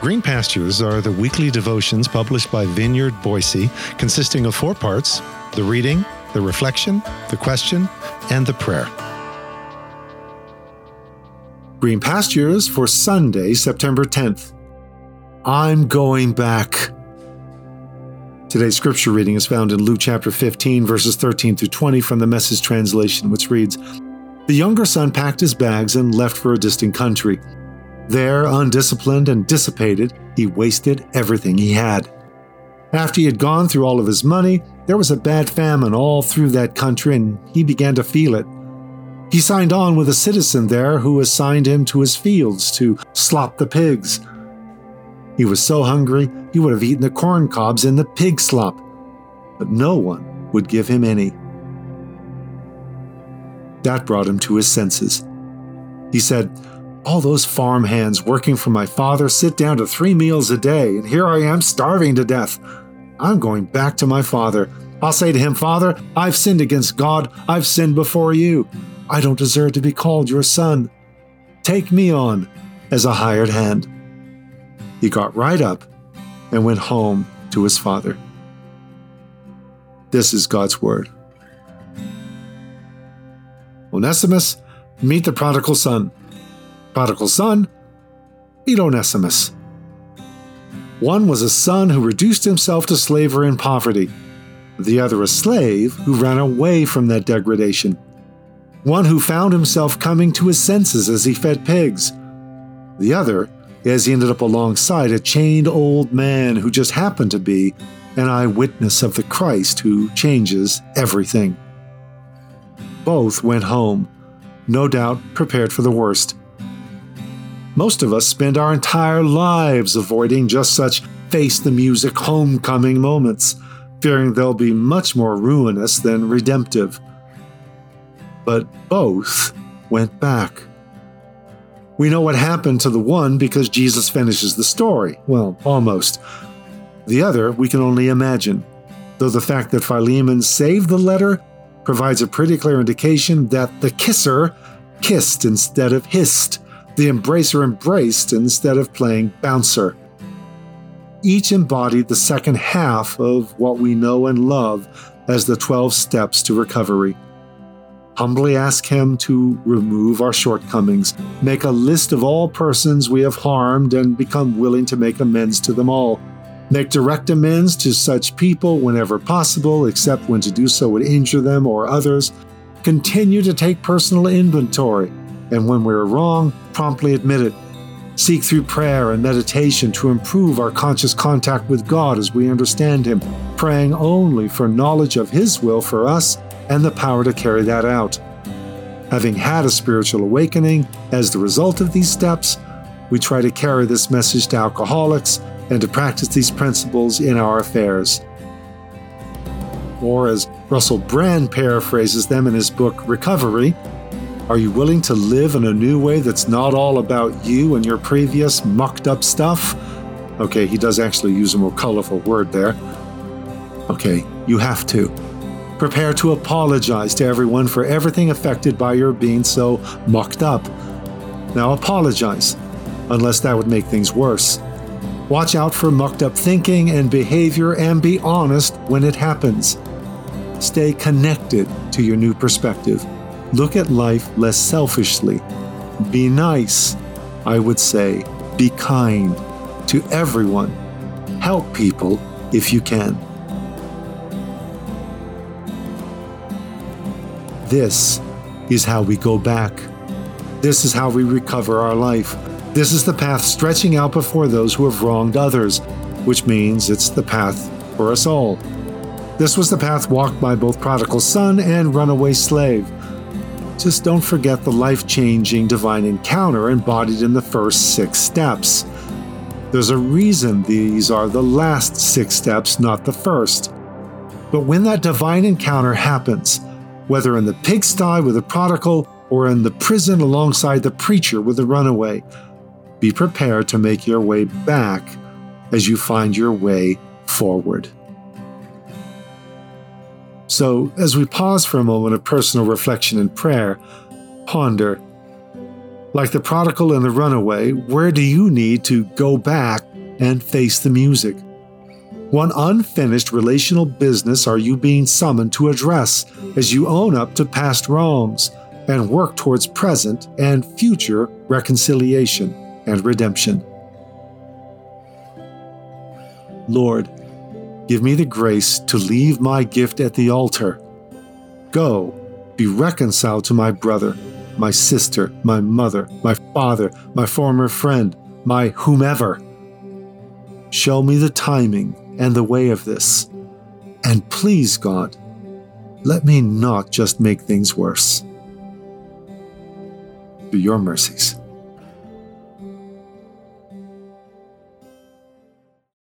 Green Pastures are the weekly devotions published by Vineyard Boise, consisting of four parts the reading, the reflection, the question, and the prayer. Green Pastures for Sunday, September 10th. I'm going back. Today's scripture reading is found in Luke chapter 15, verses 13 through 20 from the Message translation, which reads The younger son packed his bags and left for a distant country. There, undisciplined and dissipated, he wasted everything he had. After he had gone through all of his money, there was a bad famine all through that country, and he began to feel it. He signed on with a citizen there who assigned him to his fields to slop the pigs. He was so hungry he would have eaten the corn cobs in the pig slop, but no one would give him any. That brought him to his senses. He said, all those farm hands working for my father sit down to three meals a day, and here I am starving to death. I'm going back to my father. I'll say to him, Father, I've sinned against God. I've sinned before you. I don't deserve to be called your son. Take me on as a hired hand. He got right up and went home to his father. This is God's word. Onesimus, meet the prodigal son prodigal son, meet Onesimus. One was a son who reduced himself to slavery and poverty, the other a slave who ran away from that degradation. One who found himself coming to his senses as he fed pigs. The other, as he ended up alongside a chained old man who just happened to be an eyewitness of the Christ who changes everything. Both went home, no doubt prepared for the worst. Most of us spend our entire lives avoiding just such face the music homecoming moments, fearing they'll be much more ruinous than redemptive. But both went back. We know what happened to the one because Jesus finishes the story. Well, almost. The other we can only imagine, though the fact that Philemon saved the letter provides a pretty clear indication that the kisser kissed instead of hissed the embracer embraced instead of playing bouncer. Each embodied the second half of what we know and love as the 12 steps to recovery. Humbly ask Him to remove our shortcomings, make a list of all persons we have harmed, and become willing to make amends to them all. Make direct amends to such people whenever possible, except when to do so would injure them or others. Continue to take personal inventory and when we're wrong, promptly admit it. Seek through prayer and meditation to improve our conscious contact with God as we understand Him, praying only for knowledge of His will for us and the power to carry that out. Having had a spiritual awakening as the result of these steps, we try to carry this message to alcoholics and to practice these principles in our affairs. Or, as Russell Brand paraphrases them in his book Recovery, are you willing to live in a new way that's not all about you and your previous mucked up stuff? Okay, he does actually use a more colorful word there. Okay, you have to. Prepare to apologize to everyone for everything affected by your being so mucked up. Now apologize, unless that would make things worse. Watch out for mucked up thinking and behavior and be honest when it happens. Stay connected to your new perspective. Look at life less selfishly. Be nice. I would say, be kind to everyone. Help people if you can. This is how we go back. This is how we recover our life. This is the path stretching out before those who have wronged others, which means it's the path for us all. This was the path walked by both prodigal son and runaway slave. Just don't forget the life changing divine encounter embodied in the first six steps. There's a reason these are the last six steps, not the first. But when that divine encounter happens, whether in the pigsty with the prodigal or in the prison alongside the preacher with the runaway, be prepared to make your way back as you find your way forward. So, as we pause for a moment of personal reflection and prayer, ponder like the prodigal and the runaway, where do you need to go back and face the music? What unfinished relational business are you being summoned to address as you own up to past wrongs and work towards present and future reconciliation and redemption? Lord, give me the grace to leave my gift at the altar. Go, be reconciled to my brother, my sister, my mother, my father, my former friend, my whomever. Show me the timing and the way of this. And please, God, let me not just make things worse. To your mercies.